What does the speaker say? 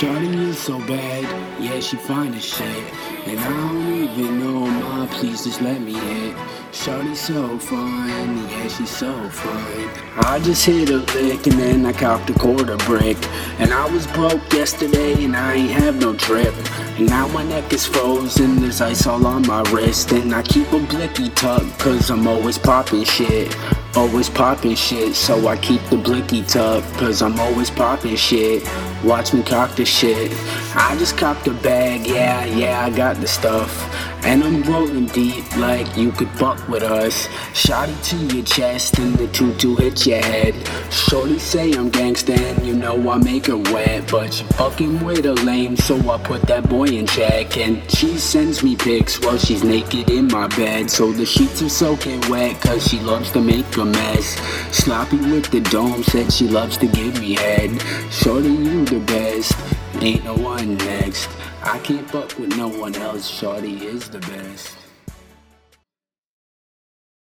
Shawty is so bad, yeah, she fine as shit. And I don't even know, ma, please just let me hit. Shawty so fine, yeah, she's so fine. I just hit a lick and then I copped a quarter brick. And I was broke yesterday and I ain't have no trip. And now my neck is frozen, there's ice all on my wrist. And I keep a blicky tucked, cause I'm always popping shit. Always popping shit, so I keep the blicky tucked, cause I'm always popping shit. Watch me cock the shit. I just copped a bag, yeah, yeah, I got the stuff. And I'm rolling deep like you could fuck with us. Shotty to your chest and the tutu hit your head. Shorty say I'm gangsta and you know I make her wet. But she fucking with a lame, so I put that boy in check. And she sends me pics while she's naked in my bed. So the sheets are soaking wet cause she loves to make a mess. Sloppy with the dome, said she loves to give me head. Shorty, you the best, ain't no one next. I can't fuck with no one else, Shorty is the best.